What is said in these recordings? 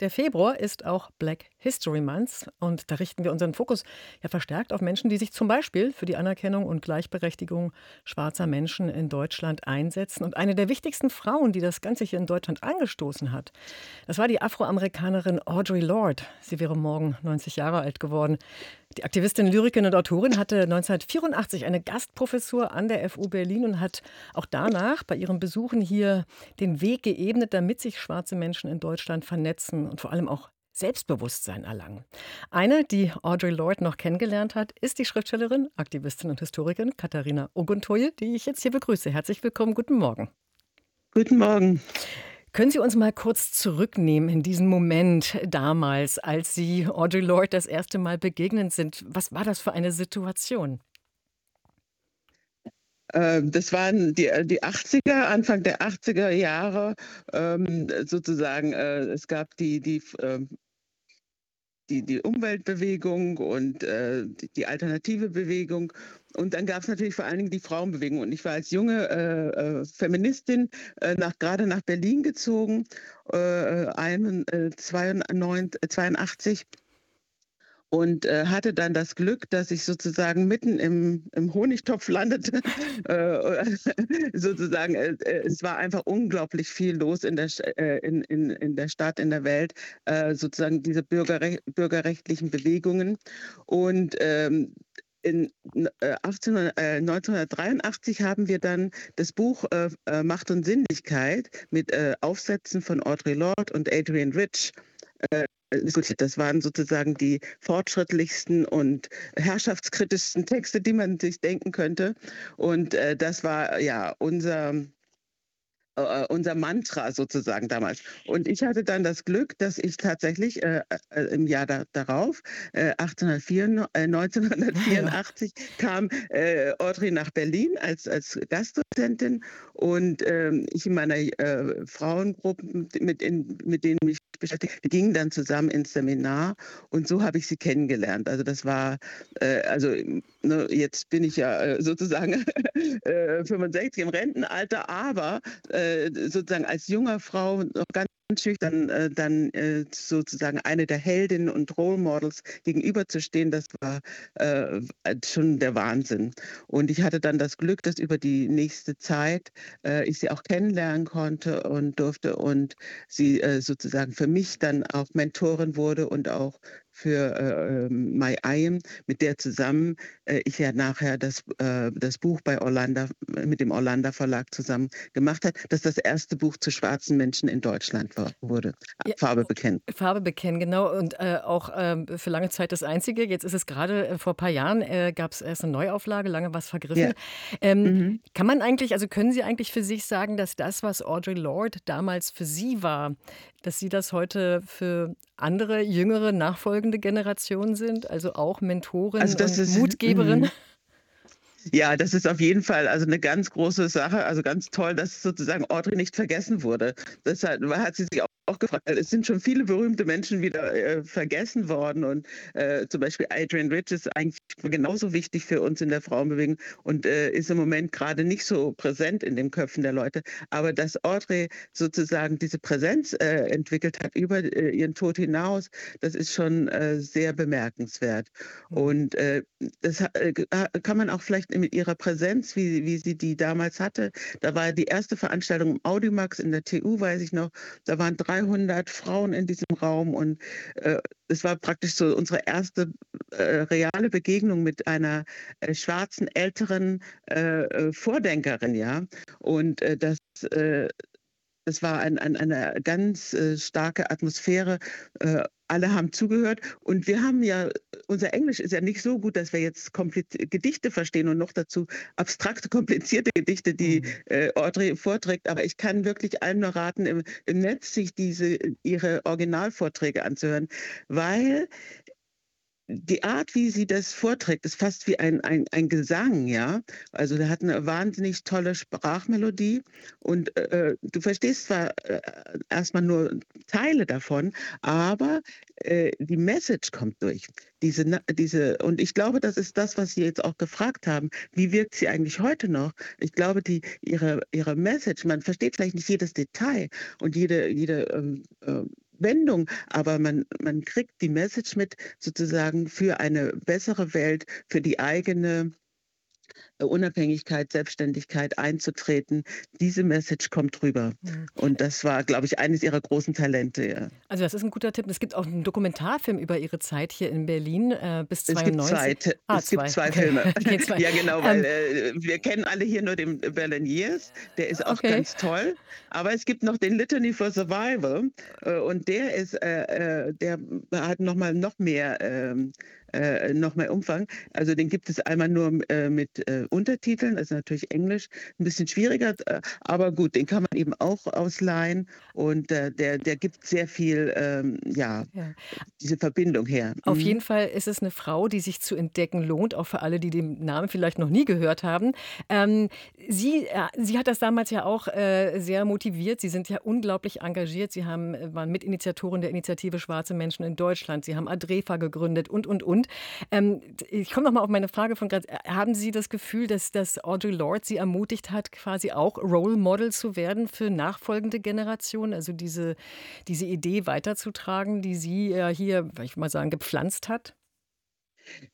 Der Februar ist auch Black History Month und da richten wir unseren Fokus ja verstärkt auf Menschen, die sich zum Beispiel für die Anerkennung und Gleichberechtigung schwarzer Menschen in Deutschland einsetzen. Und eine der wichtigsten Frauen, die das Ganze hier in Deutschland angestoßen hat, das war die Afroamerikanerin Audre Lorde. Sie wäre morgen 90 Jahre alt geworden. Die Aktivistin, Lyrikerin und Autorin hatte 1984 eine Gastprofessur an der FU Berlin und hat auch danach bei ihren Besuchen hier den Weg geebnet, damit sich schwarze Menschen in Deutschland vernetzen und vor allem auch Selbstbewusstsein erlangen. Eine, die Audre Lorde noch kennengelernt hat, ist die Schriftstellerin, Aktivistin und Historikerin Katharina Oguntoye, die ich jetzt hier begrüße. Herzlich willkommen, guten Morgen. Guten Morgen. Können Sie uns mal kurz zurücknehmen in diesen Moment damals, als Sie Audre Lorde das erste Mal begegnet sind? Was war das für eine Situation? Ähm, das waren die, die 80er, Anfang der 80er Jahre ähm, sozusagen. Äh, es gab die, die ähm, die, die Umweltbewegung und äh, die, alternative Bewegung. Und dann gab es natürlich vor allen Dingen die Frauenbewegung. Und ich war als junge äh, äh Feministin äh, nach, gerade nach Berlin gezogen, äh, 82 und äh, hatte dann das Glück, dass ich sozusagen mitten im, im Honigtopf landete. äh, sozusagen, äh, äh, es war einfach unglaublich viel los in der, äh, in, in, in der Stadt, in der Welt, äh, sozusagen diese bürgerre bürgerrechtlichen Bewegungen. Und ähm, in 18, äh, 1983 haben wir dann das Buch äh, Macht und Sinnlichkeit mit äh, Aufsätzen von Audre Lorde und Adrian Rich diskutiert. Das waren sozusagen die fortschrittlichsten und herrschaftskritischsten Texte, die man sich denken könnte. Und äh, das war ja unser äh, unser Mantra sozusagen damals. Und ich hatte dann das Glück, dass ich tatsächlich äh, äh, im Jahr da, darauf, äh, 1804, 1984, ja. kam äh, Audrey nach Berlin als, als Gastdozentin und ähm, ich in meiner äh, Frauengruppe, mit, in, mit denen mich beschäftigt, wir gingen dann zusammen ins Seminar und so habe ich sie kennengelernt. Also das war, also ne, jetzt bin ich ja sozusagen 65 im Rentenalter, aber äh, sozusagen als junger Frau noch ganz schüchtern äh, dann äh, sozusagen eine der Heldinnen und Role Models gegenüberzustehen, das war äh, schon der Wahnsinn. Und ich hatte dann das Glück, dass über die nächste Zeit äh, ich sie auch kennenlernen konnte und durfte und sie äh, sozusagen für mich dann auch Mentorin wurde und auch für äh, ähm, My Ayem, mit der zusammen äh, ich ja nachher das, äh, das Buch bei Orlando, mit dem Orlando Verlag zusammen gemacht hat, das das erste Buch zu schwarzen Menschen in Deutschland war, wurde. Ja, Farbe bekennen. Farbe bekennen, genau. Und äh, auch ähm, für lange Zeit das einzige. Jetzt ist es gerade äh, vor ein paar Jahren, äh, gab es erst eine Neuauflage, lange was vergriffen. Ja. Ähm, mhm. Kann man eigentlich, also können Sie eigentlich für sich sagen, dass das, was Audre Lorde damals für Sie war, dass Sie das heute für andere, jüngere, nachfolgende Generationen sind? Also auch Mentorin also und Mutgeberin? Ja, das ist auf jeden Fall also eine ganz große Sache, also ganz toll, dass sozusagen Audrey nicht vergessen wurde. Deshalb hat sie sich auch auch gefragt, es sind schon viele berühmte Menschen wieder äh, vergessen worden und äh, zum Beispiel Adrian Rich ist eigentlich genauso wichtig für uns in der Frauenbewegung und äh, ist im Moment gerade nicht so präsent in den Köpfen der Leute. Aber dass Audrey sozusagen diese Präsenz äh, entwickelt hat über äh, ihren Tod hinaus, das ist schon äh, sehr bemerkenswert. Mhm. Und das kann man auch vielleicht mit ihrer Präsenz, wie, wie sie die damals hatte, da war die erste Veranstaltung im Audimax in der TU, weiß ich noch, da waren drei 200 Frauen in diesem Raum und äh, es war praktisch so unsere erste äh, reale Begegnung mit einer äh, schwarzen älteren äh, äh, Vordenkerin, ja. Und äh, das es war ein, ein, eine ganz starke Atmosphäre. Alle haben zugehört und wir haben ja, unser Englisch ist ja nicht so gut, dass wir jetzt Gedichte verstehen und noch dazu abstrakte, komplizierte Gedichte, die mhm. äh, Audrey vorträgt. Aber ich kann wirklich allen nur raten, im, im Netz sich diese, ihre Originalvorträge anzuhören, weil die Art, wie sie das vorträgt, ist fast wie ein, ein, ein Gesang, ja. Also der hat eine wahnsinnig tolle Sprachmelodie und äh, du verstehst zwar äh, erstmal nur Teile davon, aber äh, die Message kommt durch. Diese, diese, und ich glaube, das ist das, was Sie jetzt auch gefragt haben. Wie wirkt sie eigentlich heute noch? Ich glaube, die, ihre, ihre Message, man versteht vielleicht nicht jedes Detail und jede, jede ähm, äh, Wendung, aber man, man kriegt die Message mit, sozusagen für eine bessere Welt, für die eigene Unabhängigkeit, Selbstständigkeit einzutreten. Diese Message kommt rüber. Mhm. Und das war, glaube ich, eines ihrer großen Talente. Ja. Also das ist ein guter Tipp. Es gibt auch einen Dokumentarfilm über ihre Zeit hier in Berlin äh, bis 92. Es gibt zwei, ah, es zwei. Gibt zwei Filme. Okay, zwei. ja, genau, weil ähm, äh, wir kennen alle hier nur den Berlin Years. Der ist auch okay. ganz toll. Aber es gibt noch den Litany for Survival. Äh, und der ist, äh, äh der hat noch mal noch mehr ähm, äh, noch mehr Umfang. Also den gibt es einmal nur äh, mit äh, Untertiteln, also natürlich Englisch, ein bisschen schwieriger, äh, aber gut, den kann man eben auch ausleihen und äh, der, der gibt sehr viel, ähm, ja, ja, diese Verbindung her. Auf mhm. jeden Fall ist es eine Frau, die sich zu entdecken lohnt, auch für alle, die den Namen vielleicht noch nie gehört haben. Ähm, sie, äh, sie hat das damals ja auch sehr motiviert. Sie sind ja unglaublich engagiert. Sie haben, waren Mitinitiatoren der Initiative Schwarze Menschen in Deutschland. Sie haben Adrefa gegründet und, und, und. Und ähm, ich komme nochmal auf meine Frage von gerade. Haben Sie das Gefühl, dass, dass Audre Lorde Sie ermutigt hat, quasi auch Role Model zu werden für nachfolgende Generationen? Also diese, diese Idee weiterzutragen, die sie ja hier, ich mal sagen, gepflanzt hat?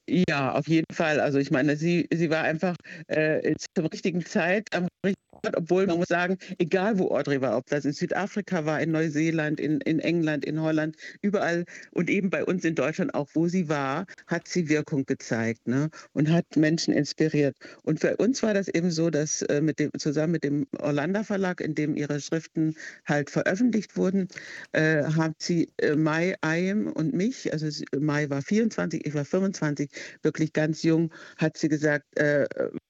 Ja, auf jeden Fall. Also ich meine, sie, sie war einfach äh, zur richtigen Zeit am richtigen Ort, obwohl man muss sagen, egal wo Audrey war, ob das in Südafrika war, in Neuseeland, in, in England, in Holland, überall und eben bei uns in Deutschland auch, wo sie war, hat sie Wirkung gezeigt ne? und hat Menschen inspiriert. Und für uns war das eben so, dass äh, mit dem, zusammen mit dem Orlando Verlag, in dem ihre Schriften halt veröffentlicht wurden, äh, hat sie äh, Mai Ayem und mich, also Mai war 24, ich war 25, wirklich ganz jung, hat sie gesagt, äh,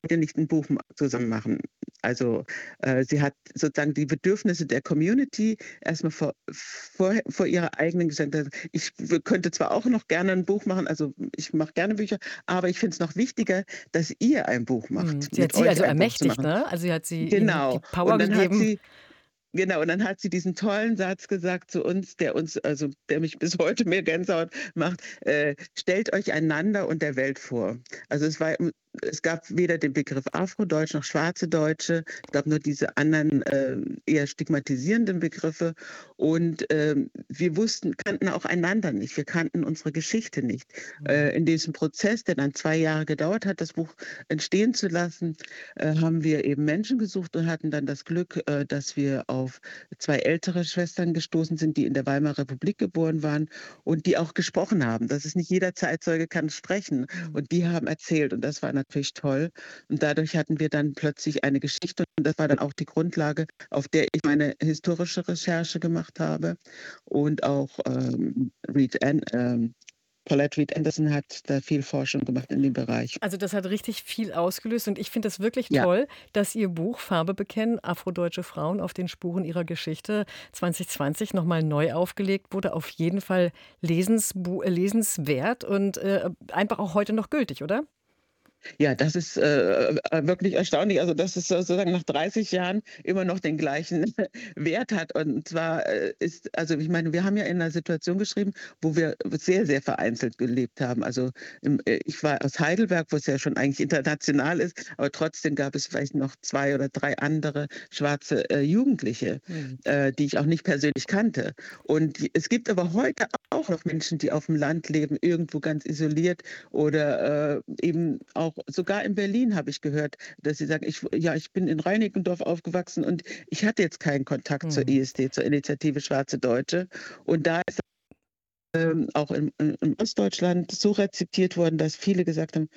wir nicht ein Buch zusammen machen. Also äh, sie hat sozusagen die Bedürfnisse der Community erstmal vor, vor, vor ihrer eigenen Gesellschaft. Ich könnte zwar auch noch gerne ein Buch machen, also ich mache gerne Bücher, aber ich finde es noch wichtiger, dass ihr ein Buch macht. Hm, sie hat sie also ermächtigt, ne? Also sie hat sie genau. die Power gegeben. Genau, und dann hat sie diesen tollen Satz gesagt zu uns, der uns, also der mich bis heute mehr Gänsehaut macht, äh, stellt euch einander und der Welt vor. Also es war es gab weder den Begriff Afrodeutsch noch schwarze Deutsche. Es gab nur diese anderen äh, eher stigmatisierenden Begriffe. Und äh, wir wussten, kannten auch einander nicht. Wir kannten unsere Geschichte nicht. Mhm. Äh, in diesem Prozess, der dann zwei Jahre gedauert hat, das Buch entstehen zu lassen, äh, haben wir eben Menschen gesucht und hatten dann das Glück, äh, dass wir auf zwei ältere Schwestern gestoßen sind, die in der Weimarer Republik geboren waren und die auch gesprochen haben. Das ist nicht jeder Zeitzeuge kann sprechen. Mhm. Und die haben erzählt. Und das war natürlich natürlich toll. Und dadurch hatten wir dann plötzlich eine Geschichte und das war dann auch die Grundlage, auf der ich meine historische Recherche gemacht habe. Und auch ähm, Reed An ähm, Paulette Reed Anderson hat da viel Forschung gemacht in dem Bereich. Also das hat richtig viel ausgelöst und ich finde es wirklich ja. toll, dass Ihr Buch Farbe bekennen, afrodeutsche Frauen auf den Spuren ihrer Geschichte 2020 nochmal neu aufgelegt wurde. Auf jeden Fall lesens, lesenswert und äh, einfach auch heute noch gültig, oder? Ja, das ist äh, äh, wirklich erstaunlich. Also, dass es sozusagen nach 30 Jahren immer noch den gleichen Wert hat. Und zwar äh, ist, also ich meine, wir haben ja in einer Situation geschrieben, wo wir sehr, sehr vereinzelt gelebt haben. Also im, äh, ich war aus Heidelberg, wo es ja schon eigentlich international ist, aber trotzdem gab es vielleicht noch zwei oder drei andere schwarze äh, Jugendliche, mhm. äh, die ich auch nicht persönlich kannte. Und es gibt aber heute auch noch Menschen, die auf dem Land leben, irgendwo ganz isoliert oder eben auch sogar in Berlin habe ich gehört, dass sie sagen, ich, ja, ich bin in Reinickendorf aufgewachsen und ich hatte jetzt keinen Kontakt mhm. zur ISD, zur Initiative Schwarze Deutsche. Und da ist ähm, auch in, in, Ostdeutschland so rezeptiert worden, dass viele gesagt haben,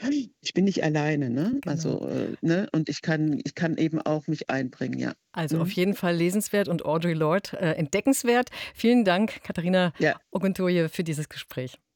ich bin nicht alleine, ne? Genau. Also, äh, ne? Und ich kann, ich kann eben auch mich einbringen, ja. Also mhm. auf jeden Fall lesenswert und Audrey Lorde äh, entdeckenswert. Vielen Dank, Katharina ja. Oguntoye, für dieses Gespräch.